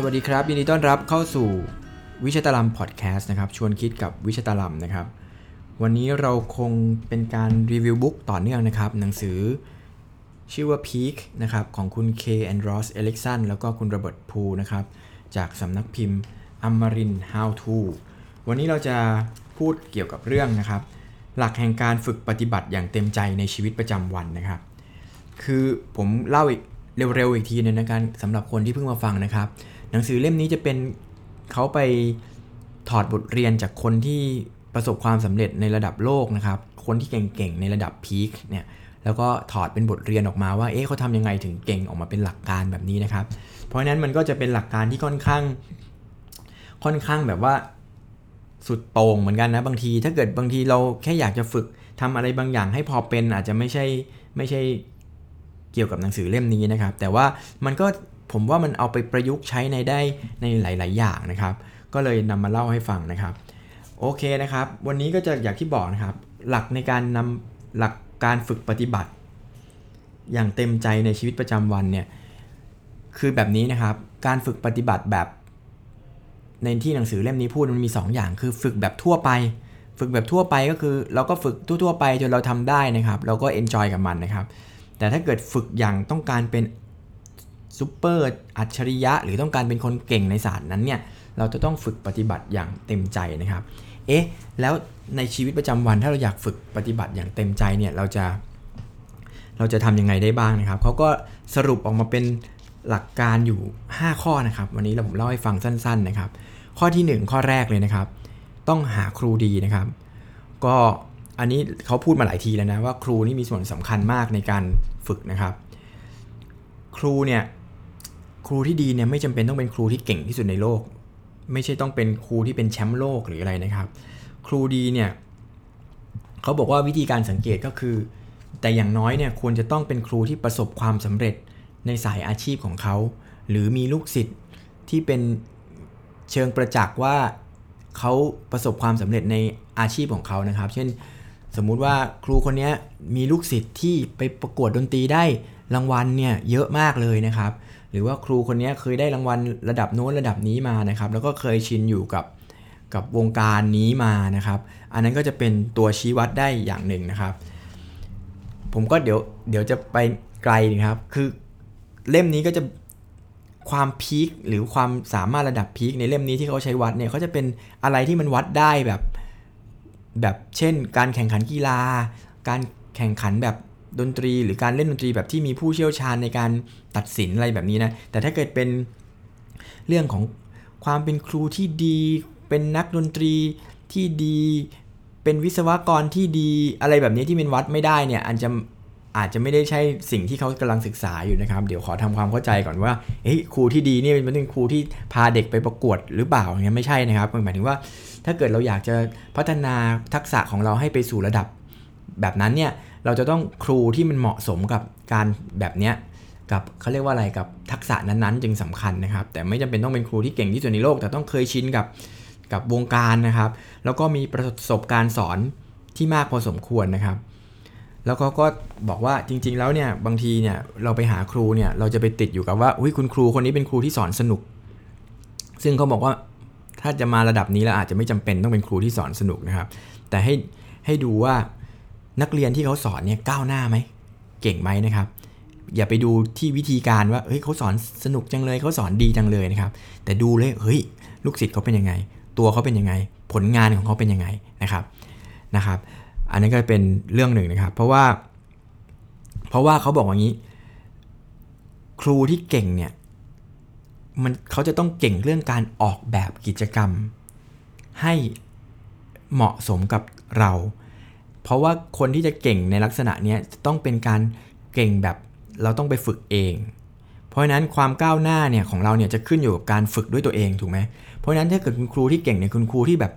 สวัสดีครับ ยินดีต้อนรับเข้าสู่วิชาตลัมพอดแคสต์นะครับ ชวนคิดกับวิชาตลัมนะครับ วันนี้เราคงเป็นการรีวิวบุ๊กต่อเนื่องนะครับ หนังสือชื่อว่า Peak นะครับ ของคุณ K. and Ross Erickson แล้วก็คุณระเบิดพูนะครับ จากสำนักพิมพ์อมริน How to วันนี้เราจะพูดเกี่ยวกับเรื่องนะครับ หลักแห่งการฝึกปฏิบัติอย่างเต็มใจในชีวิตประจำวันนะครับ คือผมเล่าอีกเร็วๆอีกทีนึงนะครับสำหรับคนที่เพิ่งมาฟังนะครับ หนังสือเล่มนี้จะเป็นเขาไปถอดบทเรียนจากคนที่ประสบความสำเร็จในระดับโลกนะครับ คนที่เก่งๆในระดับพีคเนี่ยแล้วก็ถอดเป็นบทเรียนออกมาว่า เอ๊ะเขาทำยังไงถึงเก่งออกมาเป็นหลักการแบบนี้นะครับ เพราะฉะนั้นมันก็จะเป็นหลักการที่ค่อนข้าง ค่อนข้างแบบว่าสุดโต่งเหมือนกันนะบางที ถ้าเกิดบางทีเราแค่อยากจะฝึกทำอะไรบางอย่างให้พอเป็นอาจจะไม่ใช่ไม่ใช่เกี่ยวกับหนังสือเล่มนี้นะครับ แต่ว่ามันก็ ผมว่ามันเอาไปประยุกต์ใช้ในได้ในหลาย ๆ อย่างนะครับ ก็เลยนำมาเล่าให้ฟังนะครับ โอเคนะครับ วันนี้ก็จะอย่างที่บอกนะครับ หลักในการนำหลักการฝึกปฏิบัติ อย่างเต็มใจในชีวิตประจำวันเนี่ยคือแบบนี้นะครับ การฝึกปฏิบัติแบบในที่หนังสือเล่มนี้พูดมันมี 2ออย่างคือฝึกแบบทั่วไป ฝึกแบบทั่วไปก็คือ เราก็ฝึกทั่วๆไปจนเราทำได้นะครับ เราก็ enjoy กับมันนะครับ แต่ถ้าเกิดฝึกอย่างต้องการเป็น ซูเปอร์อัจฉริยะ หรือต้องการเป็นคนเก่งในศาสตร์นั้นเนี่ยเราจะต้องฝึกปฏิบัติอย่างเต็มใจนะครับ เอ๊ะ แล้วในชีวิตประจำวันถ้าเราอยากฝึกปฏิบัติอย่างเต็มใจเนี่ยเราจะ เราจะทำยังไงได้บ้างนะครับเขาก็สรุปออกมาเป็นหลักการอยู่ 5 ข้อนะครับ วันนี้เราผมเล่าให้ฟังสั้น ๆนะครับ ข้อที่ 1 ข้อแรกเลยนะครับ ต้องหาครูดีนะครับ ก็อันนี้เขาพูดมาหลายทีแล้วนะว่าครูนี่มีส่วนสำคัญมากในการฝึกนะครับ ครูเนี่ย ครูที่ดีเนี่ยไม่จำเป็นต้องเป็นครูที่เก่งที่สุดในโลก ไม่ใช่ต้องเป็นครูที่เป็นแชมป์โลกหรืออะไรนะครับ ครูดีเนี่ยเขาบอกว่าวิธีการสังเกตก็คือ แต่อย่างน้อยเนี่ยควรจะต้องเป็นครูที่ประสบความสำเร็จในสายอาชีพของเขา หรือมีลูกศิษย์ที่เป็นเชิงประจักษ์ว่าเขาประสบความสำเร็จในอาชีพของเขานะครับ เช่นสมมุติว่าครูคนนี้มีลูกศิษย์ที่ไปประกวดดนตรีได้รางวัลเนี่ยเยอะมากเลยนะครับ หรือว่าครูคนนี้เคยได้รางวัลระดับโน้นระดับนี้มานะครับ แล้วก็เคยชินอยู่กับกับวงการนี้มานะครับ อันนั้นก็จะเป็นตัวชี้วัดได้อย่างหนึ่งนะครับ ผมก็เดี๋ยวเดี๋ยวจะไปไกลนะครับ คือเล่มนี้ก็จะความพีคหรือความสามารถระดับพีคในเล่มนี้ที่เขาใช้วัดเนี่ยเขาจะเป็นอะไรที่มันวัดได้แบบแบบเช่น การแข่งขันกีฬา การแข่งขันแบบ ดนตรีหรือการเล่นดนตรีแบบที่มีผู้เชี่ยวชาญในการตัดสินอะไรแบบนี้นะ แต่ถ้าเกิดเป็นเรื่องของความเป็นครูที่ดี เป็นนักดนตรีที่ดี เป็นวิศวกรที่ดีอะไรแบบนี้ที่เป็นวัดไม่ได้เนี่ยอาจจะอาจจะไม่ได้ใช่สิ่งที่เขากำลังศึกษาอยู่นะครับ เดี๋ยวขอทำความเข้าใจก่อนว่าเฮ้ยครูที่ดีนี่เป็นครูที่พาเด็กไปประกวดหรือเปล่าอย่างนี้ไม่ใช่นะครับหมายถึงว่า ถ้าเกิดเราอยากจะพัฒนาทักษะของเราให้ไปสู่ระดับแบบนั้นเนี่ย เราจะต้องครูที่มันเหมาะสมกับการแบบเนี้ยกับเขาเรียกว่าอะไรกับทักษะนั้นๆ จึงสำคัญนะครับ แต่ไม่จำเป็นต้องเป็นครูที่เก่งที่สุดในโลก แต่ต้องเคยชินกับกับวงการนะครับ แล้วก็มีประสบการณ์สอนที่มากพอสมควรนะครับ แล้วก็ก็บอกว่าจริง ๆ แล้วเนี่ยบางทีเนี่ยเราไปหาครูเนี่ยเราจะไปติดอยู่กับว่าอุ้ยคุณครูคนนี้เป็นครูที่สอนสนุก ซึ่งเขาบอกว่าถ้าจะมาระดับนี้แล้วอาจจะไม่จำเป็นต้องเป็นครูที่สอนสนุกนะครับ แต่ให้ให้ดูว่า นักเรียนที่เขาสอนเนี่ยก้าวหน้าไหม เก่งไหมนะครับ อย่าไปดูที่วิธีการว่าเฮ้ยเขาสอนสนุกจังเลยเขาสอนดีจังเลยนะครับ แต่ดูเลยเฮ้ยลูกศิษย์เขาเป็นยังไง ตัวเขาเป็นยังไง ผลงานของเขาเป็นยังไงนะครับนะครับ อันนี้ก็เป็นเรื่องหนึ่งนะครับ เพราะว่า เพราะว่าเขาบอกว่างี้ ครูที่เก่งเนี่ยมันเขาจะต้องเก่งเรื่องการออกแบบกิจกรรม ให้เหมาะสมกับเรา เพราะว่าคนที่จะเก่งในลักษณะนี้ต้องเป็นการเก่งแบบเราต้องไปฝึกเอง เพราะฉะนั้นความก้าวหน้าเนี่ยของเราเนี่ยจะขึ้นอยู่กับการฝึกด้วยตัวเองถูกไหมเพราะฉะนั้นถ้าเกิดคุณครูที่เก่งเนี่ยคุณครูที่แบบ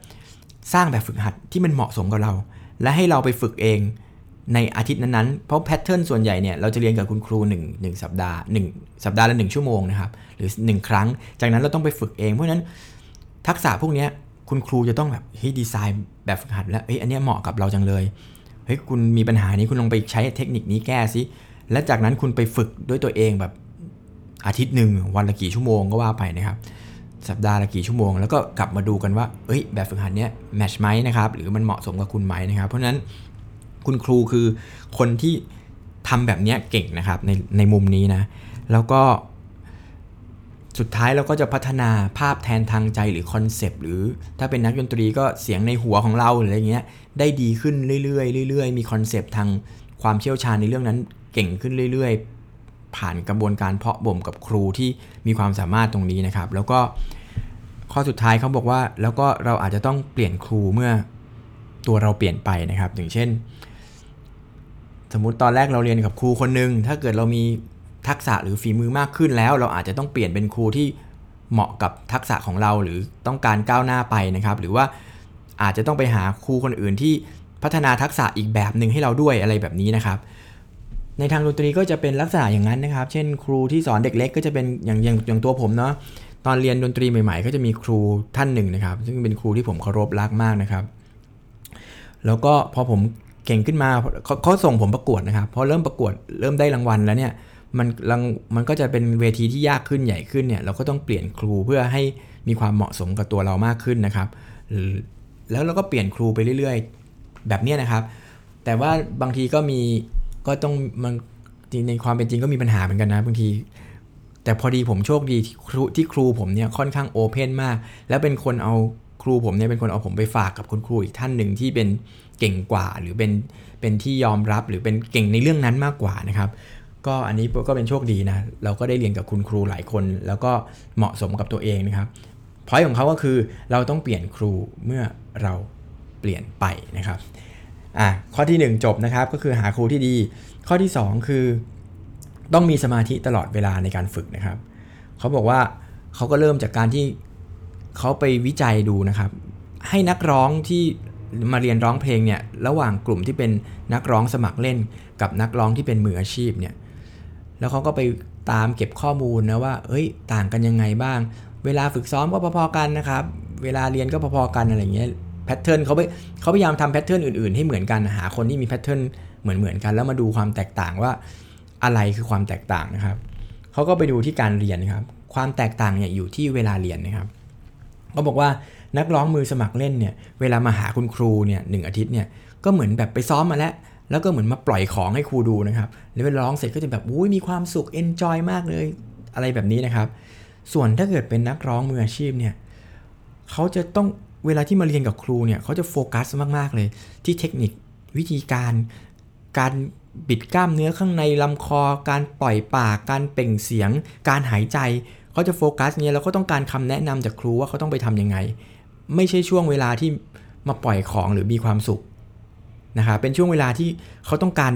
สร้างแบบฝึกหัดที่มันเหมาะสมกับเรา และให้เราไปฝึกเองในอาทิตย์นั้นๆ เพราะแพทเทิร์นส่วนใหญ่เนี่ยเราจะเรียนกับคุณครู1 1สัปดาห์1สัปดาห์ละ1ชั่วโมงนะครับหรือ 1 ครั้ง จากนั้นเราต้องไปฝึกเอง เพราะฉะนั้นทักษะพวกนี้ คุณครูจะต้องแบบเฮ้ยดีไซน์แบบฝึกหัดแล้วเฮ้ยอันนี้เหมาะกับเราจังเลยเฮ้ยคุณมีปัญหานี้คุณลองไปใช้เทคนิคนี้แก้ซิและจากนั้นคุณไปฝึกด้วยตัวเองแบบอาทิตย์หนึ่งวันละกี่ชั่วโมงก็ว่าไปนะครับ สัปดาห์ละกี่ชั่วโมง แล้วก็กลับมาดูกันว่าเอ้ยแบบฝึกหัดเนี้ยแมชไหมนะครับหรือมันเหมาะสมกับคุณไหมนะครับ เพราะฉะนั้นคุณครูคือคนที่ทำแบบเนี้ยเก่งนะครับในในมุมนี้นะ แล้วก็ สุดท้ายเราก็จะพัฒนาภาพแทนทางใจหรือคอนเซปต์หรือถ้าเป็นนักดนตรีก็เสียงในหัวของเราหรืออะไรเงี้ยได้ดีขึ้นเรื่อยๆเรื่อยๆ มีคอนเซปต์ทางความเชี่ยวชาญในเรื่องนั้นเก่งขึ้นเรื่อยๆ ผ่านกระบวนการเพาะบ่มกับครูที่มีความสามารถตรงนี้นะครับ แล้วก็ข้อสุดท้ายเขาบอกว่า แล้วก็เราอาจจะต้องเปลี่ยนครูเมื่อตัวเราเปลี่ยนไปนะครับอย่างเช่น สมมุติตอนแรกเราเรียนกับครูคนหนึ่งถ้าเกิดเรามี ทักษะหรือฝีมือมากขึ้นแล้ว เราอาจจะต้องเปลี่ยนเป็นครูที่เหมาะกับทักษะของเราหรือต้องการก้าวหน้าไปนะครับ หรือว่าอาจจะต้องไปหาครูคนอื่นที่พัฒนาทักษะอีกแบบหนึ่งให้เราด้วยอะไรแบบนี้นะครับ ในทางดนตรีก็จะเป็นลักษณะอย่างนั้นนะครับ เช่น ครูที่สอนเด็กเล็กก็จะเป็นอย่างอย่างอย่างตัวผมเนาะตอนเรียนดนตรีใหม่ ๆ ก็จะมีครูท่านหนึ่งนะครับ ซึ่งเป็นครูที่ผมเคารพรักมากนะครับ แล้วก็พอผมเก่งขึ้นมาเขาเขาส่งผมประกวดนะครับพอเริ่มประกวดเริ่มได้รางวัลแล้วเนี่ย มันรังมันก็จะเป็นเวทีที่ยากขึ้นใหญ่ขึ้นเนี่ยเราก็ต้องเปลี่ยนครูเพื่อให้มีความเหมาะสมกับตัวเรามากขึ้นนะครับ แล้วเราก็เปลี่ยนครูไปเรื่อย ๆ แบบนี้นะครับ แต่ว่าบางทีก็มีก็ต้องมันในความเป็นจริงก็มีปัญหาเหมือนกันนะบางที แต่พอดีผมโชคดีที่ครูที่ครูผมเนี่ยค่อนข้างโอเพนมาก แล้วเป็นคนเอาครูผมเนี่ยเป็นคนเอาผมไปฝากกับคุณครูอีกท่านหนึ่งที่เป็นเก่งกว่าหรือเป็นเป็นที่ยอมรับหรือเป็นเก่งในเรื่องนั้นมากกว่านะครับ ก็อันนี้ก็เป็นโชคดีนะ เราก็ได้เรียนกับคุณครูหลายคน แล้วก็เหมาะสมกับตัวเองนะครับพอยของเขาก็คือเราต้องเปลี่ยนครูเมื่อเราเปลี่ยนไปนะครับอะข้อที่ 1 จบนะครับก็คือหาครูที่ดี ข้อที่ 2 คือ ต้องมีสมาธิตลอดเวลาในการฝึกนะครับ เขาบอกว่าเขาก็เริ่มจากการที่เขาไปวิจัยดูนะครับ ให้นักร้องที่มาเรียนร้องเพลงเนี่ยระหว่างกลุ่มที่เป็นนักร้องสมัครเล่น กับนักร้องที่เป็นมืออาชีพเนี่ย แล้วเขาก็ไปตามเก็บข้อมูลนะว่า เอ้ย ต่างกันยังไงบ้าง เวลาฝึกซ้อมก็พอๆกันนะครับ เวลาเรียนก็พอๆกันอะไรเงี้ย แพทเทิร์นเขาไปเขาพยายามทำแพทเทิร์นอื่นๆ ให้เหมือนกัน หาคนที่มีแพทเทิร์นเหมือนๆกัน แล้วมาดูความแตกต่างว่าอะไรคือความแตกต่างนะครับ เขาก็ไปดูที่การเรียนครับ ความแตกต่างเนี่ยอยู่ที่เวลาเรียนนะครับเขาบอกว่านักร้องมือสมัครเล่นเนี่ย เวลามาหาคุณครูเนี่ยหนึ่งอาทิตย์เนี่ย ก็เหมือนแบบไปซ้อมมาแล้ว แล้วก็เหมือนมาปล่อยของให้ครูดูนะครับ แล้วเวลาร้องเสร็จก็จะแบบอุ้ยมีความสุขเอนจอยมากเลยอะไรแบบนี้นะครับ ส่วนถ้าเกิดเป็นนักร้องมืออาชีพเนี่ยเขาจะต้องเวลาที่มาเรียนกับครูเนี่ยเขาจะโฟกัสมากๆเลย ที่เทคนิควิธีการการบิดกล้ามเนื้อข้างในลำคอ การปล่อยปากการเปล่งเสียง การหายใจเขาจะโฟกัสเนี่ยแล้วก็ต้องการคำแนะนำจากครูว่าเขาต้องไปทํำยังไง ไม่ใช่ช่วงเวลาที่มาปล่อยของหรือมีความสุข นะครับเป็นช่วงเวลาที่เขาต้องการ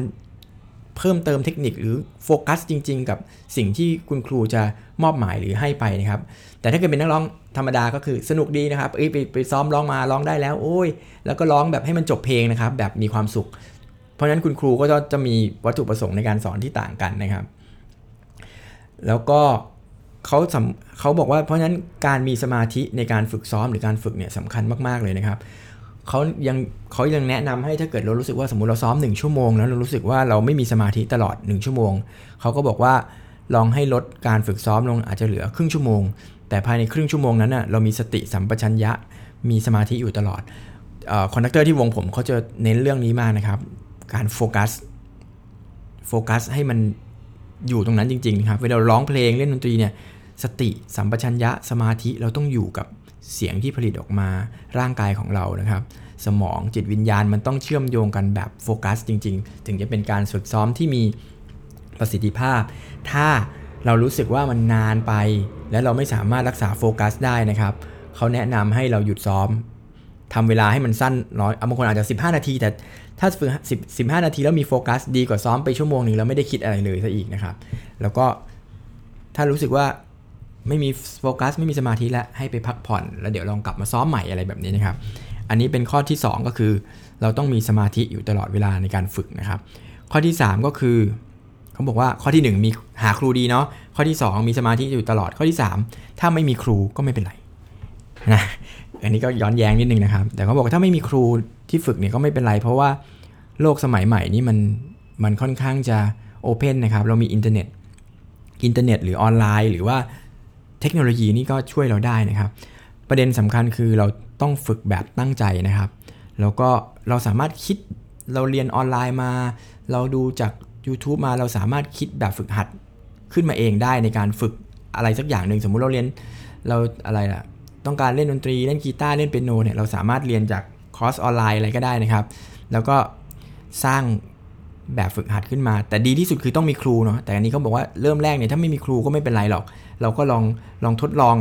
เพิ่มเติมเทคนิคหรือโฟกัสจริง ๆ กับสิ่งที่คุณครูจะมอบหมายหรือให้ไปนะครับ แต่ถ้าเกิดเป็นนักร้องธรรมดาก็คือสนุกดีนะครับเอ้ยไปไปซ้อมร้องมาร้องได้แล้วโอ้ย แล้วก็ร้องแบบให้มันจบเพลงนะครับ แบบมีความสุข เพราะฉะนั้นคุณครูก็จะจะมีวัตถุประสงค์ในการสอนที่ต่างกันนะครับ แล้วก็เขาเขาบอกว่าเพราะฉะนั้นการมีสมาธิในการฝึกซ้อมหรือการฝึกเนี่ยสำคัญมากๆเลยนะครับ เขายังเขายังแนะนำให้ถ้าเกิดเรารู้สึกว่าสมมติเราซ้อม1ชั่วโมงแล้วเรารู้สึกว่าเราไม่มีสมาธิตลอด 1 ชั่วโมง เขาก็บอกว่าลองให้ลดการฝึกซ้อมลงอาจจะเหลือครึ่งชั่วโมง แต่ภายในครึ่งชั่วโมงนั้นนะ่ะเรามีสติสัมปชัญญะมีสมาธิอยู่ตลอด conductor ที่วงผมเขาจะเน้นเรื่องนี้มากนะครับ การโฟกัสโฟกัสให้มันอยู่ตรงนั้นจริงๆครับเวลาร้องเพลงเล่นดนตรีเนี่ย สติสัมปชัญญะสมาธิเราต้องอยู่กับเสียงที่ผลิตออกมาร่างกายของเรานะครับ สมองจิตวิญญาณมันต้องเชื่อมโยงกันแบบโฟกัสจริง ๆ ถึงจะเป็นการฝึกซ้อมที่มีประสิทธิภาพ ถ้าเรารู้สึกว่ามันนานไป และเราไม่สามารถรักษาโฟกัสได้นะครับเขาแนะนำให้เราหยุดซ้อมทำเวลาให้มันสั้นน้อยบางคนอาจจะ 15 นาที แต่ถ้าฝึก10 15นาทีแล้วมีโฟกัสดีกว่าซ้อมไปชั่วโมงหนึ่งแล้วไม่ได้คิดอะไรเลยซะอีกนะครับ แล้วก็ถ้ารู้สึกว่า ไม่มีโฟกัสไม่มีสมาธิแล้วให้ไปพักผ่อน แล้วเดี๋ยวลองกลับมาซ้อมใหม่อะไรแบบนี้นะครับ อันนี้เป็นข้อที่ 2 ก็คือ เราต้องมีสมาธิอยู่ตลอดเวลาในการฝึกนะครับ ข้อที่ 3 ก็คือเขาบอกว่าข้อที่ 1 มีหาครูดีเนาะข้อที่ 2 มีสมาธิอยู่ตลอดข้อที่ 3 ถ้าไม่มีครูก็ไม่เป็นไรนะอันนี้ก็ย้อนแย้งนิดนึงนะครับ แต่เขาบอกว่าถ้าไม่มีครูที่ฝึกเนี่ยก็ไม่เป็นไร เพราะว่าโลกสมัยใหม่นี้มันมันค่อนข้างจะ open นะครับเรามีอินเทอร์เน็ตอินเทอร์เน็ตหรือออนไลน์ หรือว่า เทคโนโลยีนี่ก็ช่วยเราได้นะครับ ประเด็นสำคัญคือเราต้องฝึกแบบตั้งใจนะครับ แล้วก็เราสามารถคิดเราเรียนออนไลน์มา เราดูจาก YouTube มาเราสามารถคิดแบบฝึกหัดขึ้นมาเองได้ในการฝึกอะไรสักอย่างหนึ่งสมมุติเราเรียนเราอะไรล่ะต้องการเล่นดนตรีเล่นกีตาร์เล่นเปียโนเนี่ยเราสามารถเรียนจากคอร์สออนไลน์อะไรก็ได้นะครับ แล้วก็สร้างแบบฝึกหัดขึ้นมา แต่ดีที่สุดคือต้องมีครูเนาะแต่อันนี้เขาบอกว่าเริ่มแรกเนี่ยถ้าไม่มีครูก็ไม่เป็นไรหรอก เราก็ลองลองทดลอง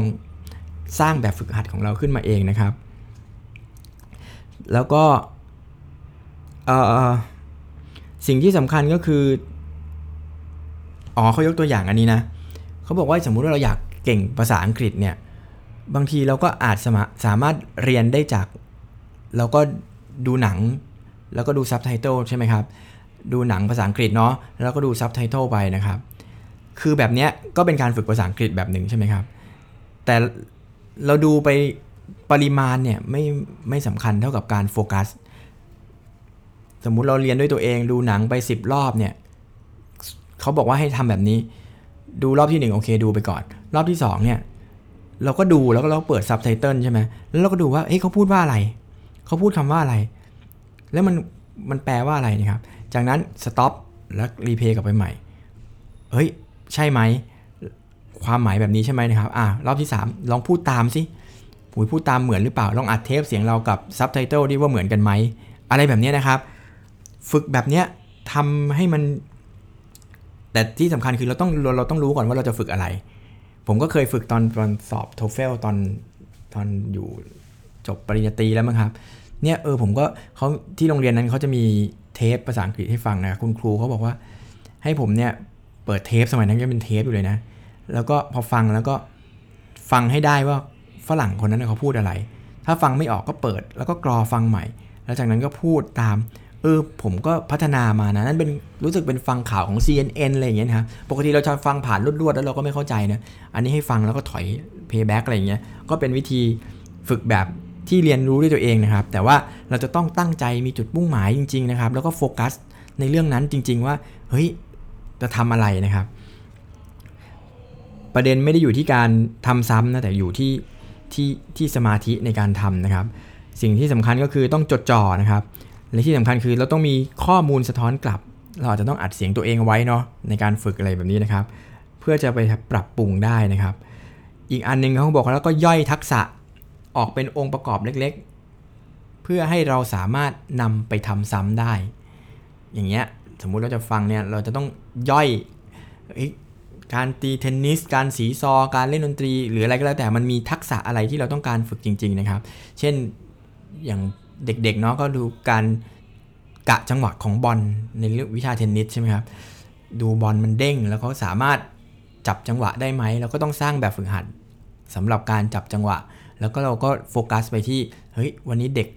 สร้างแบบฝึกหัดของเราขึ้นมาเองนะครับ แล้วก็สิ่งที่สำคัญก็คืออ๋อเขายกตัวอย่างอันนี้นะเขาบอกว่าสมมุติว่าเราอยากเก่งภาษาอังกฤษเนี่ยบางทีเราก็อาจสาสามารถเรียนได้จาก เราก็ดูหนัง แล้วก็ดูซับไตเติลใช่ไหมครับ ดูหนังภาษาอังกฤษเนาะแล้วก็ดูซับไตเติลไปนะครับ คือแบบนี้ก็เป็นการฝึกภาษาอังกฤษแบบหนึ่งใช่ไหมครับ แต่เราดูไปปริมาณเนี่ยไม่ไม่สำคัญเท่ากับการโฟกัส สมมุติเราเรียนด้วยตัวเองดูหนังไป 10 รอบเนี่ยเขาบอกว่าให้ทำแบบนี้ ดูรอบที่ 1 โอเค ดูไปก่อน รอบที่ 2 เนี่ย เราก็ดูแล้วก็เราเปิดซับไตเติลใช่ไหมแล้วเราก็ดูว่าเฮ้ยเขาพูดว่าอะไร เขาพูดคำว่าอะไร แล้วมันมันแปลว่าอะไรนะครับ จากนั้น stop แล้ว replay กลับไปใหม่เฮ้ย ใช่ไหม ความหมายแบบนี้ใช่ไหมนะครับ อ่ารอบที่ 3 ลองพูดตามสิผูยพูดตามเหมือนหรือเปล่า ลองอัดเทปเสียงเรากับซับไตเติลดิว่าเหมือนกันไหม อะไรแบบนี้นะครับ ฝึกแบบเนี้ยทำให้มัน แต่ที่สำคัญคือเราต้องเราต้องรู้ก่อนว่าเราจะฝึกอะไร ผมก็เคยฝึกตอนตอนสอบ TOEFL ตอนตอนอยู่จบปริญญาตรีแล้วมั้งครับ เนี่ยเออผมก็เขาที่โรงเรียนนั้นเขาจะมีเทปภาษาอังกฤษให้ฟังนะคุณครูเขาบอกว่า ให้ผมเนี่ย เปิดเทปสมัยนั้นก็เป็นเทปอยู่เลยนะ แล้วก็พอฟังแล้วก็ฟังให้ได้ว่าฝรั่งคนนั้นเขาพูดอะไร ถ้าฟังไม่ออกก็เปิด แล้วก็กรอฟังใหม่ แล้วจากนั้นก็พูดตาม เออผมก็พัฒนามานะ นั่นเป็นรู้สึกเป็นฟังข่าวของ CNN อะไรอย่างเงี้ยนะครับปกติเราจะฟังผ่านรวดๆ แล้วเราก็ไม่เข้าใจนะ อันนี้ให้ฟังแล้วก็ถอย payback อะไรอย่างเงี้ย ก็เป็นวิธีฝึกแบบที่เรียนรู้ด้วยตัวเองนะครับ แต่ว่าเราจะต้องตั้งใจมีจุดมุ่งหมายจริง ๆ นะครับ แล้วก็โฟกัสในเรื่องนั้นจริง ๆ ว่า เฮ้ย จะทำอะไรนะครับ ประเด็นไม่ได้อยู่ที่การทำซ้ำนะแต่อยู่ที่ที่ที่สมาธิในการทำนะครับ สิ่งที่สำคัญก็คือต้องจดจ่อนะครับและที่สำคัญคือเราต้องมีข้อมูลสะท้อนกลับ เราอาจจะต้องอัดเสียงตัวเองไว้เนาะในการฝึกอะไรแบบนี้นะครับ เพื่อจะไปปรับปรุงได้นะครับ อีกอันนึงเขาบอกแล้วก็ย่อยทักษะออกเป็นองค์ประกอบเล็กๆ เพื่อให้เราสามารถนำไปทำซ้ำได้ อย่างเงี้ยสมมุติเราจะฟังเนี่ยเราจะต้อง ย่อยการตีเทนนิส การสีซอ การเล่นดนตรี หรืออะไรก็แล้วแต่มันมีทักษะอะไรที่เราต้องการฝึกจริง ๆ นะครับ เช่นอย่างเด็กๆเนาะก็ดูการกะจังหวะของบอลในเรื่องวิชาเทนนิสใช่ไหมครับ ดูบอลมันเด้งแล้วเขาสามารถจับจังหวะได้ไหมเราก็ต้องสร้างแบบฝึกหัดสำหรับการจับจังหวะ แล้วก็เราก็โฟกัสไปที่เฮ้ยวันนี้เด็ก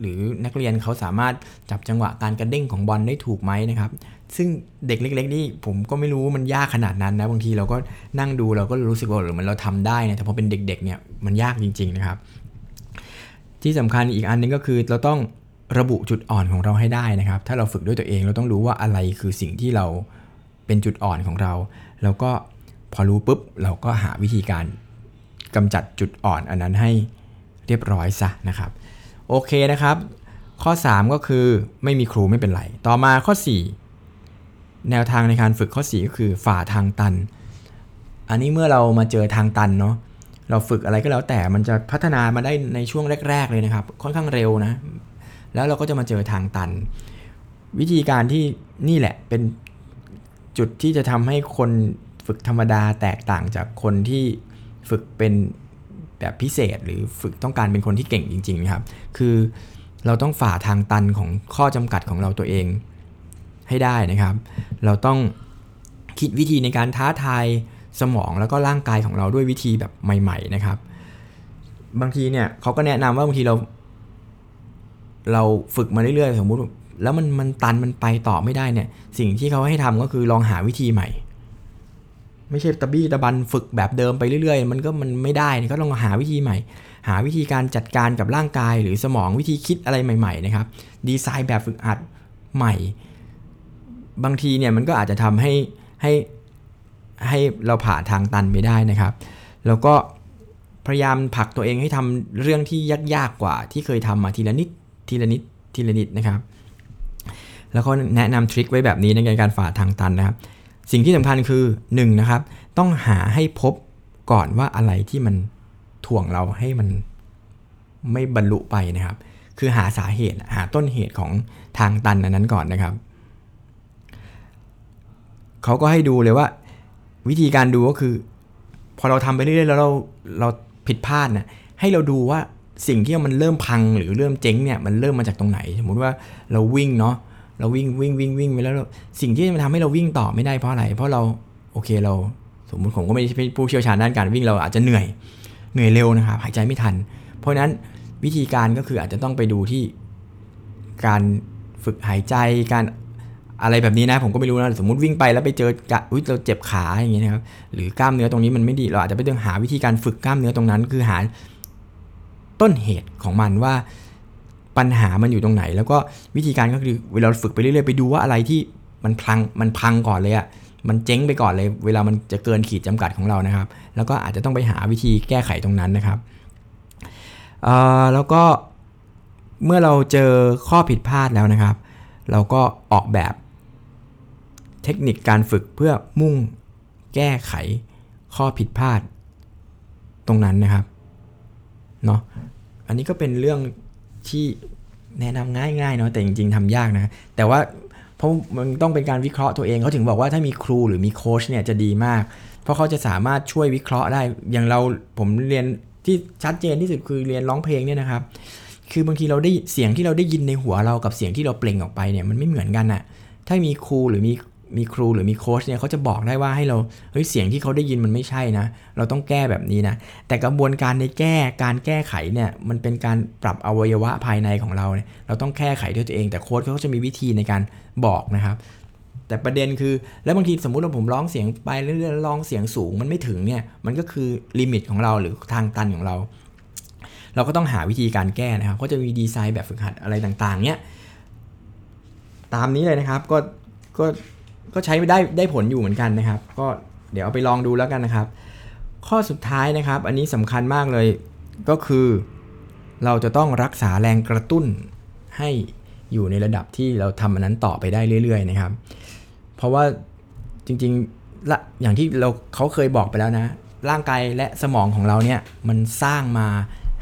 หรือนักเรียนเขาสามารถจับจังหวะการกระเด้งของบอลได้ถูกไหมนะครับ ซึ่งเด็กเล็ก ๆ นี่ผมก็ไม่รู้มันยากขนาดนั้นนะบางทีเราก็นั่งดูเราก็รู้สึกว่าหรือมันเราทำได้นะแต่พอเป็นเด็ก ๆ เนี่ยมันยากจริง ๆ นะครับ ที่สำคัญอีกอันนึงก็คือเราต้องระบุจุดอ่อนของเราให้ได้นะครับ ถ้าเราฝึกด้วยตัวเองเราต้องรู้ว่าอะไรคือสิ่งที่เราเป็นจุดอ่อนของเรา แล้วก็พอรู้ปุ๊บเราก็หาวิธีการกำจัดจุดอ่อนอันนั้นให้เรียบร้อยซะนะครับ โอเคนะครับ ข้อ 3 ก็คือไม่มีครูไม่เป็นไร ต่อมาข้อ 4 แนวทางในการฝึกข้อ 4 ก็คือฝ่าทางตัน อันนี้เมื่อเรามาเจอทางตันเนาะเราฝึกอะไรก็แล้วแต่มันจะพัฒนามาได้ในช่วงแรก ๆ เลยนะครับ ค่อนข้างเร็วนะ แล้วเราก็จะมาเจอทางตัน วิธีการที่นี่แหละเป็นจุดที่จะทำให้คนฝึกธรรมดาแตกต่างจากคนที่ฝึกเป็น แบบพิเศษ หรือฝึกต้องการเป็นคนที่เก่งจริง ๆ ครับ คือเราต้องฝ่าทางตันของข้อจำกัดของเราตัวเองให้ได้นะครับ เราต้องคิดวิธีในการท้าทายสมองแล้วก็ร่างกายของเราด้วยวิธีแบบใหม่ ๆ นะครับ บางทีเนี่ยเขาก็แนะนำว่าบางทีเรา เราฝึกมาเรื่อยๆสมมุติ แล้วมันมันตันมันไปต่อไม่ได้เนี่ย สิ่งที่เขาให้ทำก็คือลองหาวิธีใหม่ ไม่ใช่ตะบี้ตะบันฝึกแบบเดิมไปเรื่อยๆ มันก็มันไม่ได้ก็ลองหาวิธีใหม่ หาวิธีการจัดการกับร่างกาย หรือสมองวิธีคิดอะไรใหม่ๆนะครับดีไซน์แบบฝึกหัดใหม่ บางทีเนี่ยมันก็อาจจะทำให้ให้ให้เราผ่าทางตันไปได้นะครับ แล้วก็พยายามผลักตัวเองให้ทำเรื่องที่ยากๆกว่าที่เคยทำมาทีละนิดทีละนิดทีละนิดนะครับ แล้วก็แนะนำทริคไว้แบบนี้ในการฝ่าทางตันนะครับ สิ่งที่สำคัญคือ1นนะครับ ต้องหาให้พบก่อนว่าอะไรที่มันถ่วงเราให้มันไม่บรรลุไปนะครับ คือหาสาเหตุหาต้นเหตุของทางตันนั้นก่อนนะครับเขาก็ให้ดูเลยว่า วิธีการดูก็คือ พอเราทำไปเรื่อยๆแล้วเราเราผิดพลาดนะให้เราดูว่าสิ่งที่มันเริ่มพังหรือเริ่มเจ๊งเนี่ยมันเริ่มมาจากตรงไหน สมมุติว่าเราวิ่งเนาะ เราวิ่งวิ่งวิ่งวิ่งไปแล้วสิ่งที่มันทำให้เราวิ่งต่อไม่ได้เพราะอะไร เพราะเราโอเคเราสมมติผมก็ไม่ใช่ผู้เชี่ยวชาญด้านการวิ่งเราอาจจะเหนื่อยเหนื่อยเร็วนะครับหายใจไม่ทัน เพราะนั้นวิธีการก็คืออาจจะต้องไปดูที่การฝึกหายใจการอะไรแบบนี้นะผมก็ไม่รู้นะสมมติวิ่งไปแล้วไปเจอกะอุ้ยเราเจ็บขาอย่างเงี้ยนะครับหรือกล้ามเนื้อตรงนี้มันไม่ดีเราอาจจะไปต้องหาวิธีการฝึกกล้ามเนื้อตรงนั้น คือหาต้นเหตุของมันว่า ปัญหามันอยู่ตรงไหน แล้วก็วิธีการก็คือเวลาฝึกไปเรื่อยๆไปดูว่าอะไรที่มันพังมันพังก่อนเลยอะมันเจ๊งไปก่อนเลย เวลามันจะเกินขีดจำกัดของเรานะครับ แล้วก็อาจจะต้องไปหาวิธีแก้ไขตรงนั้นนะครับแล้วก็เมื่อเราเจอข้อผิดพลาดแล้วนะครับ เราก็ออกแบบเทคนิคการฝึกเพื่อมุ่งแก้ไขข้อผิดพลาดตรงนั้นนะครับเนาะอันนี้ก็เป็นเรื่อง ที่แนะนำง่ายๆเนาะแต่จริง ๆทำยากนะ แต่ว่าเพราะมันต้องเป็นการวิเคราะห์ตัวเองเขาถึงบอกว่าถ้ามีครูหรือมีโค้ชเนี่ยจะดีมาก เพราะเขาจะสามารถช่วยวิเคราะห์ได้อย่างเราผมเรียนที่ชัดเจนที่สุดคือเรียนร้องเพลงเนี่ยนะครับ คือบางทีเราได้เสียงที่เราได้ยินในหัวเรากับเสียงที่เราเปล่งออกไปเนี่ยมันไม่เหมือนกันอะถ้ามีครูหรือมี มีครูหรือมีโค้ชเนี่ยเขาจะบอกได้ว่าให้เราเฮ้ยเสียงที่เขาได้ยินมันไม่ใช่นะ เราต้องแก้แบบนี้นะ แต่กระบวนการในแก้การแก้ไขเนี่ยมันเป็นการปรับอวัยวะภายในของเราเนี่ยเราต้องแก้ไขด้วยตัวเอง แต่โค้ชเขาจะมีวิธีในการบอกนะครับ แต่ประเด็นคือแล้วบางทีสมมุติว่าผมร้องเสียงไปเรื่อยๆร้องเสียงสูงมันไม่ถึงเนี่ยมันก็คือลิมิตของเราหรือทางตันของเรา เราก็ต้องหาวิธีการแก้นะครับก็จะมีดีไซน์แบบฝึกหัดอะไรต่างๆเนี่ยตามนี้เลยนะครับก็ก็ ก็ใช้ได้ได้ผลอยู่เหมือนกันนะครับ ก็เดี๋ยวเอาไปลองดูแล้วกันนะครับ ข้อสุดท้ายนะครับ อันนี้สำคัญมากเลยก็คือ เราจะต้องรักษาแรงกระตุ้นให้อยู่ในระดับที่เราทำอันนั้นต่อไปได้เรื่อย ๆ นะครับ เพราะว่าจริงๆละอย่างที่เราเขาเคยบอกไปแล้วนะ ร่างกายและสมองของเราเนี่ยมันสร้างมา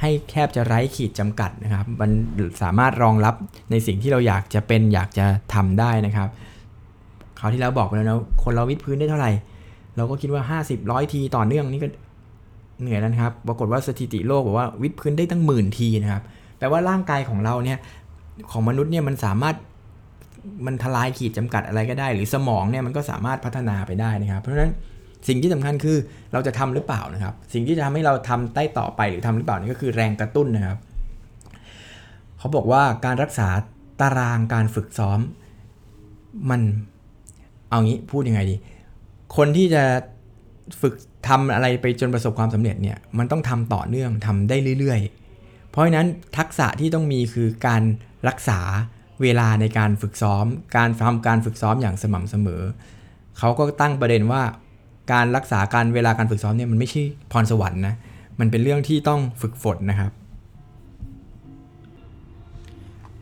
ให้แคบจะไร้ขีดจำกัดนะครับ มันสามารถรองรับในสิ่งที่เราอยากจะเป็นอยากจะทำได้นะครับาวที่แล้วบอกไปแล้วนะคนเราวิดพื้นได้เท่าไหร่ เราก็คิดว่า 50ร้อยทีต่อเนื่องนี่ก็เหนื่อยแล้วครับ ปรากฏว่าสถิติโลกบอกว่าวิดพื้นได้ตั้งหมื่นทีนะครับ แปลว่าร่างกายของเราเนี่ยของมนุษย์เนี่ยมันสามารถมันทลายขีดจำกัดอะไรก็ได้ หรือสมองเนี่ยมันก็สามารถพัฒนาไปได้นะครับ เพราะฉะนั้นสิ่งที่สำคัญคือเราจะทำหรือเปล่านะครับ สิ่งที่จะทำให้เราทำได้ต่อไปหรือทำหรือเปล่านี่ก็คือแรงกระตุ้นนะครับ เขาบอกว่าการรักษาตารางการฝึกซ้อม มัน เอางี้พูดยังไงดี คนที่จะฝึกทำอะไรไปจนประสบความสำเร็จเนี่ยมันต้องทำต่อเนื่องทำได้เรื่อยๆ เพราะฉะนั้นทักษะที่ต้องมีคือการรักษาเวลาในการฝึกซ้อม การทำการฝึกซ้อมอย่างสม่ำเสมอ เขาก็ตั้งประเด็นว่า การรักษาการเวลาการฝึกซ้อมเนี่ยมันไม่ใช่พรสวรรค์นะมันเป็นเรื่องที่ต้องฝึกฝนนะครับ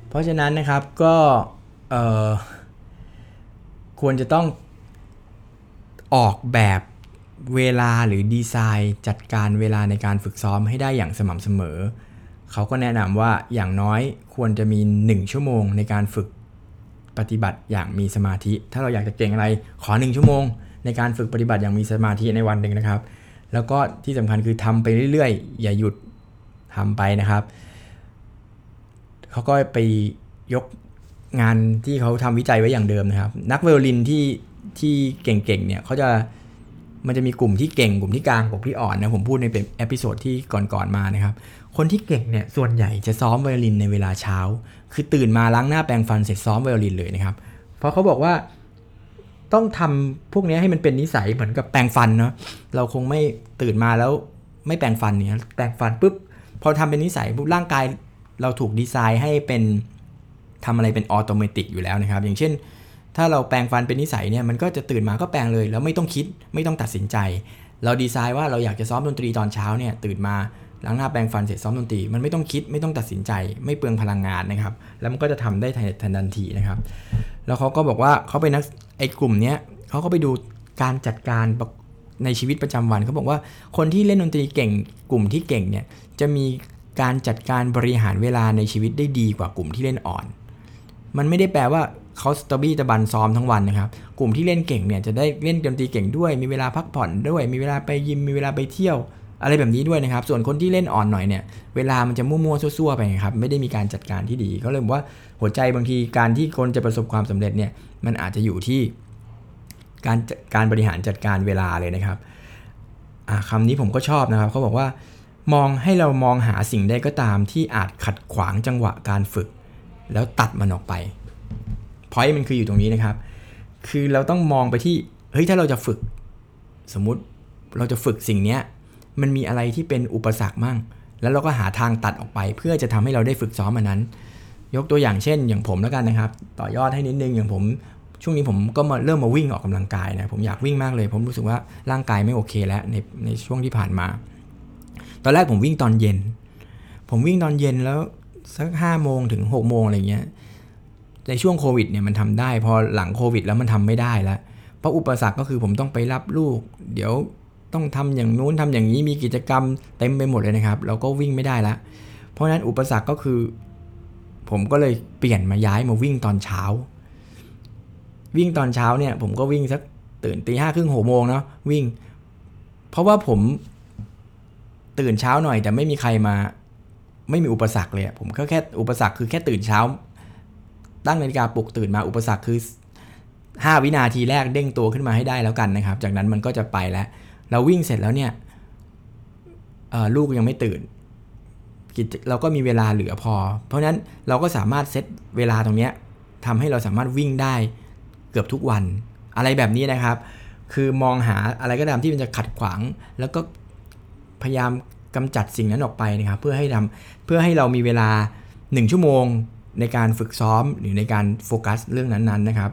เพราะฉะนั้นนะครับก็เออ ควรจะต้องออกแบบเวลาหรือดีไซน์จัดการเวลาในการฝึกซ้อมให้ได้อย่างสม่ำเสมอ เขาก็แนะนำว่าอย่างน้อยควรจะมี 1 ชั่วโมงในการฝึกปฏิบัติอย่างมีสมาธิ ถ้าเราอยากจะเก่งอะไรขอ 1 ชั่วโมง ในการฝึกปฏิบัติอย่างมีสมาธิในวันหนึ่งนะครับ แล้วก็ที่สำคัญคือทำไปเรื่อยๆ อย่าหยุดทำไปนะครับ เขาก็ไปยก งานที่เขาทำวิจัยไว้อย่างเดิมนะครับ นักไวโอลินที่ที่เก่งๆเนี่ยเขาจะมันจะมีกลุ่มที่เก่งกลุ่มที่กลางกลุ่มที่อ่อนนะผมพูดในเป็น episode ที่ก่อนๆมานะครับ คนที่เก่งเนี่ยส่วนใหญ่จะซ้อมไวโอลินในเวลาเช้า คือตื่นมาล้างหน้าแปรงฟันเสร็จซ้อมไวโอลินเลยนะครับ เพราะเขาบอกว่าต้องทำพวกนี้ให้มันเป็นนิสัยเหมือนกับแปรงฟันเนาะเราคงไม่ตื่นมาแล้วไม่แปรงฟันเนี่ยแปรงฟันปุ๊บพอทำเป็นนิสัยปุ๊บร่างกายเราถูกดีไซน์ให้เป็น ทำอะไรเป็น automatic อยู่แล้วนะครับ อย่างเช่น ถ้าเราแปรงฟันเป็นนิสัยเนี่ยมันก็จะตื่นมาก็แปรงเลย แล้วไม่ต้องคิดไม่ต้องตัดสินใจ เราดีไซน์ว่าเราอยากจะซ้อมดนตรีตอนเช้าเนี่ยตื่นมาล้างหน้าแปรงฟันเสร็จซ้อมดนตรีมันไม่ต้องคิดไม่ต้องตัดสินใจ ไม่เปลืองพลังงานนะครับ แล้วมันก็จะทำได้ทันทันทีนะครับ แล้วเขาก็บอกว่าเขาไปนักไอ้กลุ่มเนี้ยเขาก็ไปดูการจัดการในชีวิตประจำวันเขาบอกว่าคนที่เล่นดนตรีเก่งกลุ่มที่เก่งเนี่ยจะมีการจัดการบริหารเวลาในชีวิตได้ดีกว่ากลุ่มที่เล่นอ่อน มันไม่ได้แปลว่าเขาสตอบี้ตะบันซ้อมทั้งวันนะครับ กลุ่มที่เล่นเก่งเนี่ยจะได้เล่นดนตรีเก่งด้วย มีเวลาพักผ่อนด้วย มีเวลาไปยิม มีเวลาไปเที่ยว อะไรแบบนี้ด้วยนะครับ ส่วนคนที่เล่นอ่อนหน่อยเนี่ย เวลามันจะมั่วๆซั่วๆไปครับ ไม่ได้มีการจัดการที่ดีเขาเลยบอกว่าหัวใจบางทีการที่คนจะประสบความสำเร็จเนี่ย มันอาจจะอยู่ที่ การการบริหารจัดการเวลาเลยนะครับคำนี้ผมก็ชอบนะครับ เขาบอกว่ามองให้เรามองหาสิ่งใดก็ตามที่อาจขัดขวางจังหวะการฝึก แล้วตัดมันออกไปพอยต์มันคืออยู่ตรงนี้นะครับ คือเราต้องมองไปที่เฮ้ยถ้าเราจะฝึก สมมุติเราจะฝึกสิ่งนี้มันมีอะไรที่เป็นอุปสรรคมั่ง แล้วเราก็หาทางตัดออกไป เพื่อจะทำให้เราได้ฝึกซ้อมมันนั้น ยกตัวอย่างเช่น อย่างผมแล้วกันนะครับ ต่อยอดให้นิดนึงอย่างผม ช่วงนี้ผมก็มาเริ่มมาวิ่งออกกำลังกายนะผมอยากวิ่งมากเลย ผมรู้สึกว่าร่างกายไม่โอเคแล้วในในช่วงที่ผ่านมา ตอนแรกผมวิ่งตอนเย็น ผมวิ่งตอนเย็นแล้ว สักห้าโมงถึงหกโมงอะไรเงี้ยในช่วงโควิดเนี่ยมันทำได้ พอหลังโควิดแล้วมันทำไม่ได้แล้ว เพราะอุปสรรคก็คือผมต้องไปรับลูก เดี๋ยวต้องทำอย่างนู้นทำอย่างนี้มีกิจกรรมเต็มไปหมดเลยนะครับ เราก็วิ่งไม่ได้ล้วเพราะฉะนั้นอุปสรรคก็คือ ผมก็เลยเปลี่ยนมาย้ายมาวิ่งตอนเช้า วิ่งตอนเช้าเนี่ย ผมก็วิ่งสักตื่นตีห้าครึ่งหกโมงเนาะวิ่ง เพราะว่าผมตื่นเช้าหน่อยแต่ไม่มีใครมา ไม่มีอุปสรรคเลยผมก็แค่อุปสรรคคือแค่ตื่นเช้า ตั้งนาฬิกาปลุกตื่นมาอุปสรรคคือ 5 วินาทีแรกเด้งตัวขึ้นมาให้ได้แล้วกันนะครับ จากนั้นมันก็จะไปแล้ว เราวิ่งเสร็จแล้วเนี่ยลูกยังไม่ตื่นเราก็มีเวลาเหลือพอ เพราะฉะนั้นเราก็สามารถเซตเวลาตรงนี้ทำให้เราสามารถวิ่งได้เกือบทุกวัน อะไรแบบนี้นะครับ คือมองหาอะไรก็ตามที่มันจะขัดขวาง แล้วก็พยายาม กำจัดสิ่งนั้นออกไปนะครับ เพื่อให้ทำเพื่อให้เรามีเวลา 1 ชั่วโมงในการฝึกซ้อมหรือในการโฟกัสเรื่องนั้นๆนะครับ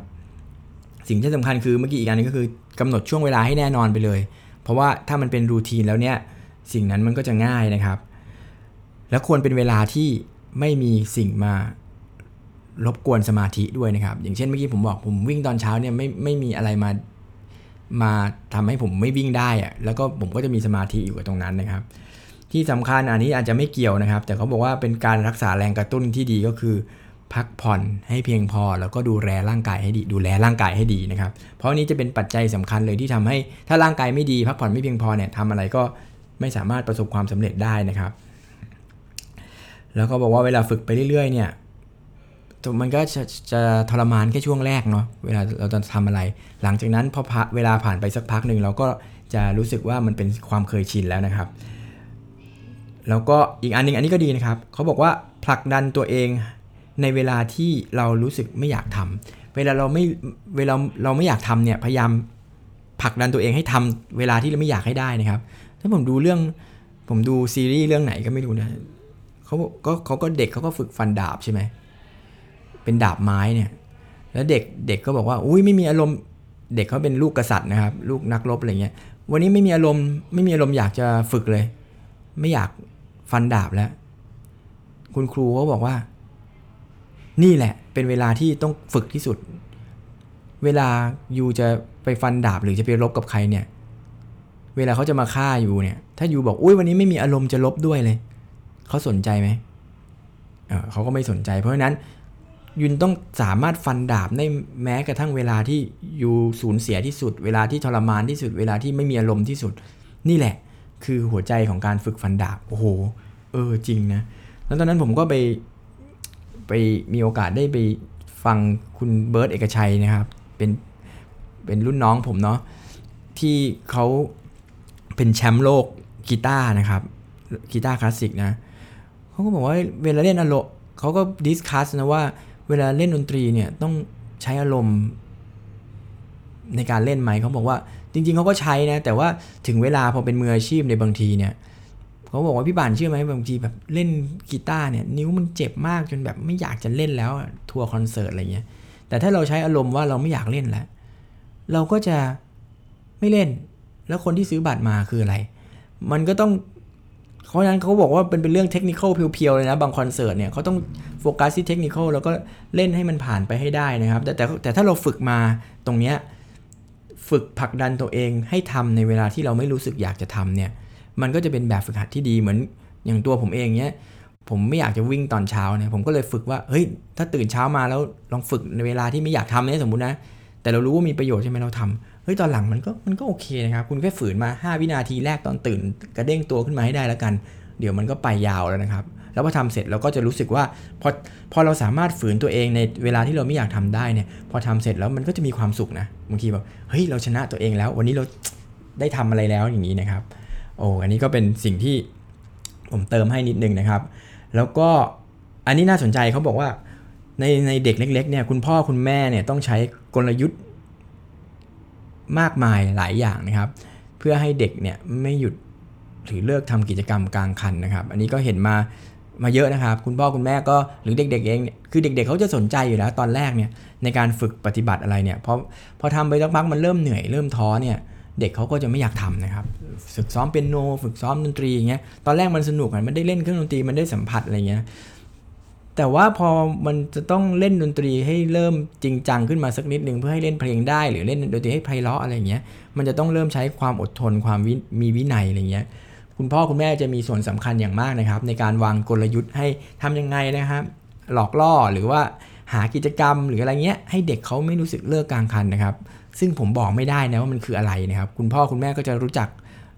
สิ่งที่สำคัญคือเมื่อกี้อีกอันนึงก็คือกำหนดช่วงเวลาให้แน่นอนไปเลย เพราะว่าถ้ามันเป็นรูทีนแล้วเนี่ยสิ่งนั้นมันก็จะง่ายนะครับ แล้วควรเป็นเวลาที่ไม่มีสิ่งมารบกวนสมาธิด้วยนะครับ อย่างเช่นเมื่อกี้ผมบอกผมวิ่งตอนเช้าเนี่ยไม่ไม่มีอะไรมามาทำให้ผมไม่วิ่งได้อะแล้วก็ผมก็จะมีสมาธิอยู่กับตรงนั้นนะครับ ที่สำคัญอันนี้อาจจะไม่เกี่ยวนะครับ แต่เขาบอกว่าเป็นการรักษาแรงกระตุ้นที่ดีก็คือ พักผ่อนให้เพียงพอ แล้วก็ดูแลร่างกายให้ดีดูแลร่างกายให้ดีนะครับ เพราะนี้จะเป็นปัจจัยสำคัญเลยที่ทำให้ถ้าร่างกายไม่ดี พักผ่อนไม่เพียงพอเนี่ยทำอะไรก็ไม่สามารถประสบความสำเร็จได้นะครับ แล้วก็บอกว่าเวลาฝึกไปเรื่อยๆ เนี่ยมันก็จะจะทรมานแค่ช่วงแรกเนาะเวลาเราจะทำอะไร หลังจากนั้นพอเวลาผ่านไปสักพักหนึ่งเราก็จะรู้สึกว่ามันเป็นความเคยชินแล้วนะครับ แล้วก็อีกอันนึงอันนี้ก็ดีนะครับ เขาบอกว่าผลักดันตัวเองในเวลาที่เรารู้สึกไม่อยากทำเวลาเราไม่เวลาเราไม่อยากทำเนี่ยพยายามผลักดันตัวเองให้ทำเวลาที่เราไม่อยากให้ได้นะครับ ถ้าผมดูเรื่องผมดูซีรีส์เรื่องไหนก็ไม่รู้นะเขาก็เขาก็เด็กเขาก็ฝึกฟันดาบใช่ไหมเป็นดาบไม้เนี่ย แล้วเด็กเด็กก็บอกว่าอุ้ยไม่มีอารมณ์เด็กเขาเป็นลูกกษัตริย์นะครับ ลูกนักรบอะไรเงี้ยวันนี้ไม่มีอารมณ์ไม่มีอารมณ์อยากจะฝึกเลย ไม่อยาก ฟันดาบแล้ว คุณครูเขาบอกว่า นี่แหละ เป็นเวลาที่ต้องฝึกที่สุด เวลายูจะไปฟันดาบหรือจะไปรบกับใครเนี่ย เวลาเขาจะมาฆ่าอยู่เนี่ย ถ้ายูบอกอุ้ยวันนี้ไม่มีอารมณ์จะลบด้วยเลย เขาสนใจไหมเเขาก็ไม่สนใจ เพราะฉะนั้นยุนต้องสามารถฟันดาบได้แม้กระทั่งเวลาที่ยูสูญเสียที่สุด เวลาที่ทรมานที่สุด เวลาที่ไม่มีอารมณ์ที่สุด นี่แหละ คือหัวใจของการฝึกฟันดาบโอ้โห เออจริงนะแล้วตอนนั้นผมก็ไปไปมีโอกาสได้ไปฟังคุณเบิร์ตเอกชัยนะครับ เป็นเป็นรุ่นน้องผมเนาะที่เขาเป็นแชมป์โลกกีตาร์นะครับกีตาร์คลาสสิกนะเขาก็บอกว่าเวลาเล่นอารมณ์เขาก็ discuss นะว่าเวลาเล่นดนตรีเนี่ยต้องใช้อารมณ์ในการเล่นไหมเขาบอกว่า จริงๆเขาก็ใช้นะ แต่ว่าถึงเวลาพอเป็นมืออาชีพในบางทีเนี่ยเขาบอกว่าพี่บานเชื่อไหมบางทีแบบเล่นกีตาร์เนี่ยนิ้วมันเจ็บมากจนแบบไม่อยากจะเล่นแล้วทัวร์คอนเสิร์ตอะไรเงี้ยแต่ถ้าเราใช้อารมณ์ว่าเราไม่อยากเล่นแล้ว เราก็จะไม่เล่น แล้วคนที่ซื้อบัตรมาคืออะไร มันก็ต้องเพราะนั้นเขาบอกว่าเป็นเป็นเรื่องเทคนิคเพียวๆเลยนะ บางคอนเสิร์ตเนี่ยเขาต้องโฟกัสที่เทคนิคแล้วก็เล่นให้มันผ่านไปให้ได้นะครับ แต่แต่แต่ถ้าเราฝึกมาตรงเนี้ย ฝึกผลักดันตัวเองให้ทำในเวลาที่เราไม่รู้สึกอยากจะทำเนี่ย มันก็จะเป็นแบบฝึกหัดที่ดีเหมือนอย่างตัวผมเองเนี้ยผมไม่อยากจะวิ่งตอนเช้าเนี่ยผมก็เลยฝึกว่าเฮ้ยถ้าตื่นเช้ามาแล้วลองฝึกในเวลาที่ไม่อยากทำเนี่ยสมมุตินะ แต่เรารู้ว่ามีประโยชน์ใช่ไหมเราทำเฮ้ยตอนหลังมันก็มันก็โอเคนะครับ คุณแค่ฝืนมา 5 วินาทีแรกตอนตื่น กระเด้งตัวขึ้นมาให้ได้แล้วกัน เดี๋ยวมันก็ไปยาวแล้วนะครับ แล้วพอทำเสร็จเราก็จะรู้สึกว่าพอพอเราสามารถฝืนตัวเองในเวลาที่เราไม่อยากทำได้เนี่ยพอทำเสร็จแล้วมันก็จะมีความสุขนะบางทีแบบเฮ้ยเราชนะตัวเองแล้ว วันนี้เราได้ทำอะไรแล้วอย่างนี้นะครับ โอ้อันนี้ก็เป็นสิ่งที่ผมเติมให้นิดนึงนะครับ แล้วก็อันนี้น่าสนใจเขาบอกว่าในในเด็กเล็กๆเนี่ยคุณพ่อคุณแม่เนี่ยต้องใช้กลยุทธ์มากมายหลายอย่างนะครับ เพื่อให้เด็กเนี่ยไม่หยุดหรือเลิกทำกิจกรรมกลางคันนะครับ อันนี้ก็เห็นมา มาเยอะนะครับ คุณพ่อคุณแม่ก็หรือเด็ก ๆ เองคือเด็ก ๆเขาจะสนใจอยู่แล้วตอนแรกเนี่ยในการฝึกปฏิบัติอะไรเนี่ยพอพอทำไปสักพักมันเริ่มเหนื่อยเริ่มท้อเนี่ยเด็กเขาก็จะไม่อยากทำนะครับฝึกซ้อมเปียโน ฝึกซ้อมดนตรีอย่างเงี้ยตอนแรกมันสนุกมันได้เล่นเครื่องดนตรีมันได้สัมผัสอะไรเงี้ยแต่ว่าพอมันจะต้องเล่นดนตรีให้เริ่มจริงจังขึ้นมาสักนิดหนึ่งเพื่อให้เล่นเพลงได้หรือเล่นดนตรีให้ไพเราะอะไรเงี้ยมันจะต้องเริ่มใช้ความอดทนความมีวินัยอะไรเงี้ย คุณพ่อคุณแม่จะมีส่วนสำคัญอย่างมากนะครับ ในการวางกลยุทธ์ให้ทำยังไงนะครับหลอกล่อหรือว่าหากิจกรรมหรืออะไรเงี้ยให้เด็กเขาไม่รู้สึกเลิกกลางคันนะครับ ซึ่งผมบอกไม่ได้นะว่ามันคืออะไรนะครับ คุณพ่อคุณแม่ก็จะรู้จัก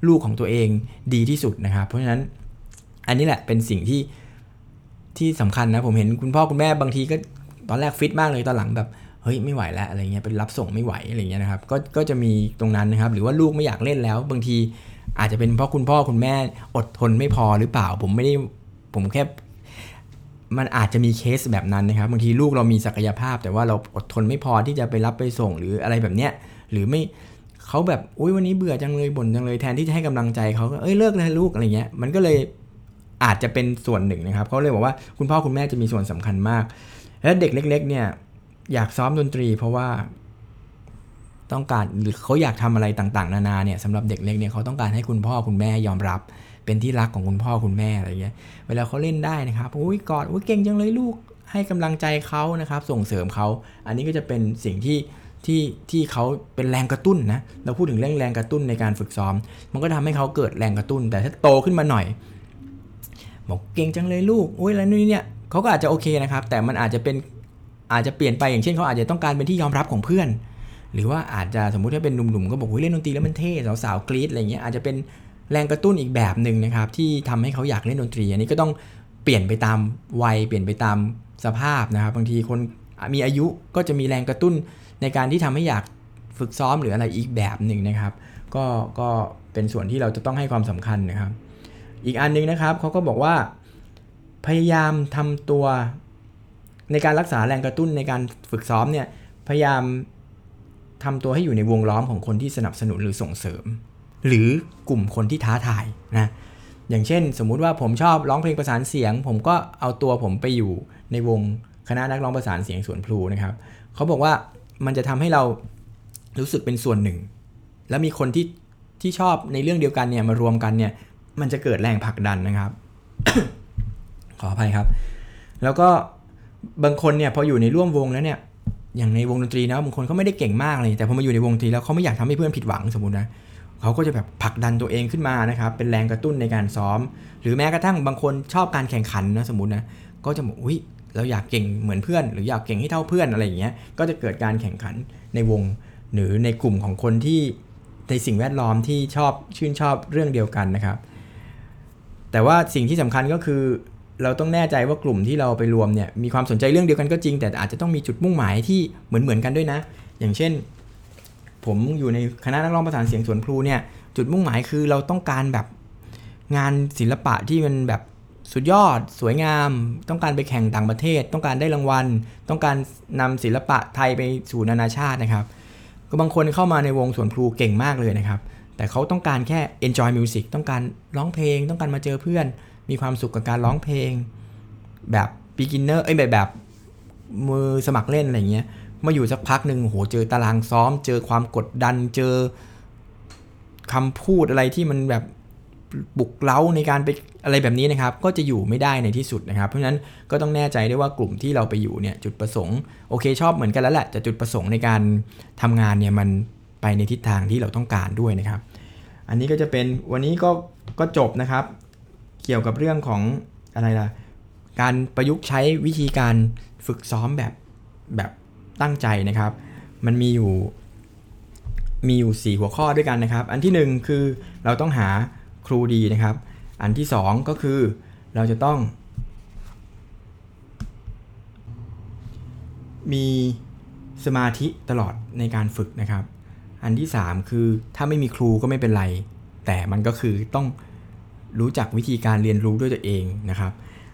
ลูกของตัวเองดีที่สุดนะครับ เพราะฉะนั้นอันนี้แหละเป็นสิ่งที่ที่สำคัญนะผมเห็นคุณพ่อคุณแม่บางทีก็ตอนแรกฟิตมากเลยตอนหลังแบบเฮ้ยไม่ไหวแล้วอะไรเงี้ยเป็นรับส่งไม่ไหวอะไรเงี้ยนะครับก็ก็จะมีตรงนั้นนะครับ หรือว่าลูกไม่อยากเล่นแล้ว บางที อาจจะเป็นเพราะคุณพ่อคุณแม่อดทนไม่พอหรือเปล่า ผมไม่ได้ผมแค่มันอาจจะมีเคสแบบนั้นนะครับบางทีลูกเรามีศักยภาพ แต่ว่าเราอดทนไม่พอที่จะไปรับไปส่งหรืออะไรแบบเนี้ยหรือไม่เขาแบบอุ้ยวันนี้เบื่อจังเลยบ่นจังเลยแทนที่จะให้กำลังใจเขาก็เอ้ยเลิกเลยลูกอะไรเงี้ยมันก็เลยอาจจะเป็นส่วนหนึ่งนะครับเขาเลยบอกว่าคุณพ่อคุณแม่จะมีส่วนสำคัญมาก แล้วเด็กเล็ก ๆ เนี่ยอยากซ้อมดนตรี เพราะว่า ต้องการหรือเขาอยากทำอะไรต่างๆ นานาเนี่ยสำหรับเด็กเล็กเนี่ยเขาต้องการให้คุณพ่อคุณแม่ยอมรับ เป็นที่รักของคุณพ่อคุณแม่อะไรเงี้ยเวลาเขาเล่นได้นะครับอุ้ยกอดอุ้ยเก่งจังเลยลูกให้กำลังใจเขานะครับ ส่งเสริมเขาอันนี้ก็จะเป็นสิ่งที่ที่ที่เขาเป็นแรงกระตุ้นนะเราพูดถึงเรื่องแรงกระตุ้นในการฝึกซ้อม มันก็ทำให้เขาเกิดแรงกระตุ้น แต่ถ้าโตขึ้นมาหน่อยบอกเก่งจังเลยลูกโอ้ยแล้วนี่เนี่ยเขาก็อาจจะโอเคนะครับ แต่มันอาจจะเป็นอาจจะเปลี่ยนไปอย่างเช่นเขาอาจจะต้องการเป็นที่ยอมรับของเพื่อน หรือว่าอาจจะสมมุติถ้าเป็นหนุ่มๆก็บอกว่าเล่นดนตรีแล้วมันเท่สาวๆกรี๊ดอะไรเงี้ยอาจจะเป็นแรงกระตุ้นอีกแบบหนึ่งนะครับที่ทำให้เขาอยากเล่นดนตรี อันนี้ก็ต้องเปลี่ยนไปตามวัยเปลี่ยนไปตามสภาพนะครับบางทีคนมีอายุก็จะมีแรงกระตุ้นในการที่ทำให้อยากฝึกซ้อมหรืออะไรอีกแบบหนึ่งนะครับ ก็ก็เป็นส่วนที่เราจะต้องให้ความสำคัญนะครับ อีกอันนึงนะครับเขาก็บอกว่า พยายามทำตัวในการรักษาแรงกระตุ้นในการฝึกซ้อมเนี่ยพยายาม ทำตัวให้อยู่ในวงล้อมของคนที่สนับสนุนหรือส่งเสริม หรือกลุ่มคนที่ท้าทายนะอย่างเช่น สมมุติว่าผมชอบร้องเพลงประสานเสียง ผมก็เอาตัวผมไปอยู่ในวงคณะนักร้องประสานเสียงสวนพลูนะครับเขาบอกว่ามันจะทำให้เรารู้สึกเป็นส่วนหนึ่ง แล้วมีคนที่ที่ชอบในเรื่องเดียวกันเนี่ยมารวมกันเนี่ยมันจะเกิดแรงผลักดันนะครับ ขออภัยครับ แล้วก็บางคนเนี่ยพออยู่ในร่วมวงแล้วเนี่ย อย่างในวงดนตรีนะบางคนเขาไม่ได้เก่งมากเลยแต่พอมาอยู่ในวงดนตรีแล้วเขาไม่อยากทำให้เพื่อนผิดหวังสมมตินะเขาก็จะแบบผลักดันตัวเองขึ้นมานะครับเป็นแรงกระตุ้นในการซ้อม หรือแม้กระทั่งบางคนชอบการแข่งขันนะสมมตินะก็จะบอกอุ้ยเราอยากเก่งเหมือนเพื่อน หรืออยากเก่งให้เท่าเพื่อนอะไรอย่างเงี้ยก็จะเกิดการแข่งขันในวง หรือในกลุ่มของคนที่ในสิ่งแวดล้อมที่ชอบชื่นชอบเรื่องเดียวกันนะครับ แต่ว่าสิ่งที่สำคัญก็คือ เราต้องแน่ใจว่ากลุ่มที่เราไปรวมเนี่ยมีความสนใจเรื่องเดียวกันก็จริง แต่อาจจะต้องมีจุดมุ่งหมายที่เหมือนเหมือนกันด้วยนะ อย่างเช่น ผมอยู่ในคณะนักร้องประสานเสียงสวนพลูเนี่ยจุดมุ่งหมายคือเราต้องการแบบงานศิลปะที่มันแบบสุดยอดสวยงาม ต้องการไปแข่งต่างประเทศ ต้องการได้รางวัล ต้องการนำศิลปะไทยไปสู่นานาชาตินะครับก็บางคนเข้ามาในวงสวนพลูเก่งมากเลยนะครับ แต่เขาต้องการแค่ enjoy music ต้องการร้องเพลง ต้องการมาเจอเพื่อน มีความสุขกับการร้องเพลง แบบ beginner เอ้ยแบบแบบมือสมัครเล่นอะไรเงี้ยมาอยู่สักพักหนึ่งโหเจอตารางซ้อม เจอความกดดันเจอคำพูดอะไรที่มันแบบบุกเล้าในการไปอะไรแบบนี้นะครับ ก็จะอยู่ไม่ได้ในที่สุดนะครับ เพราะฉะนั้นก็ต้องแน่ใจได้ว่ากลุ่มที่เราไปอยู่เนี่ยจุดประสงค์โอเคชอบเหมือนกันแล้วแหละแต่จุดประสงค์ในการทำงานเนี่ยมันไปในทิศทางที่เราต้องการด้วยนะครับ อันนี้ก็จะเป็นวันนี้ก็ก็จบนะครับ เกี่ยวกับเรื่องของอะไรล่ะ การประยุกต์ใช้วิธีการฝึกซ้อมแบบแบบตั้งใจนะครับ มันมีอยู่ มีอยู่ 4 หัวข้อด้วยกันนะครับ อันที่ 1 คือเราต้องหาครูดีนะครับ อันที่ 2 ก็คือเราจะต้อง มีสมาธิตลอดในการฝึกนะครับ อันที่ 3 คือถ้าไม่มีครูก็ไม่เป็นไร แต่มันก็คือต้อง รู้จักวิธีการเรียนรู้ด้วยตัวเองนะครับ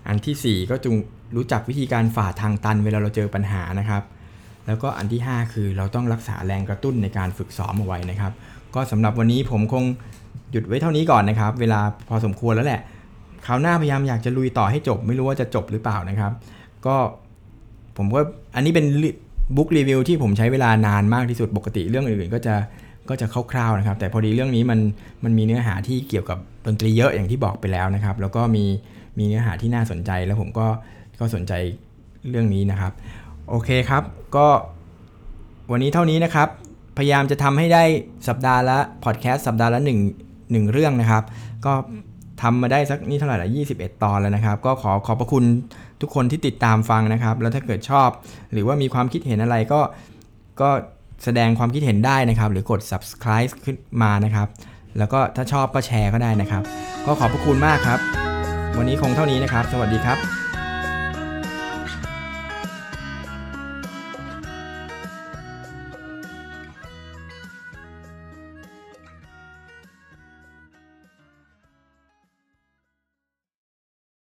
อันทีสี่ 4 ก็จงรู้จักวิธีการฝ่าทางตันเวลาเราเจอปัญหานะครับ แล้วก็อันที่ 5 คือเราต้องรักษาแรงกระตุ้นในการฝึกซ้อมเอาไว้นะครับ ก็สำหรับวันนี้ผมคงหยุดไว้เท่านี้ก่อนนะครับ เวลาพอสมควรแล้วแหละคราวหน้าพยายามอยากจะลุยต่อให้จบ ไม่รู้ว่าจะจบหรือเปล่านะครับ ก็ผมก็อันนี้เป็นบุ๊กรีวิวที่ผมใช้เวลานานมากที่สุดปกติเรื่องอื่นๆ ก็จะ ก็จะคร่าวๆนะครับ แต่พอดีเรื่องนี้มันมันมีเนื้อหาที่เกี่ยวกับดนตรีเยอะอย่างที่บอกไปแล้วนะครับ แล้วก็มีมีเนื้อหาที่น่าสนใจแล้วผมก็ก็สนใจเรื่องนี้นะครับ โอเคครับ ก็วันนี้เท่านี้นะครับ พยายามจะทำให้ได้สัปดาห์ละพอดแคสต์สัปดาห์ละ1 1เรื่องนะครับ ก็ทำมาได้สักนี่เท่าไหร่ละ21 ตอนแล้วนะครับ ก็ขอขอบพระคุณทุกคนที่ติดตามฟังนะครับ แล้วถ้าเกิดชอบ หรือว่ามีความคิดเห็นอะไรก็ก็ แสดงความคิดเห็นได้นะครับ หรือกด subscribe ขึ้นมานะครับ แล้วก็ถ้าชอบก็แชร์ก็ได้นะครับ ก็ขอบพระคุณมากครับ วันนี้คงเท่านี้นะครับ สวัสดีครับ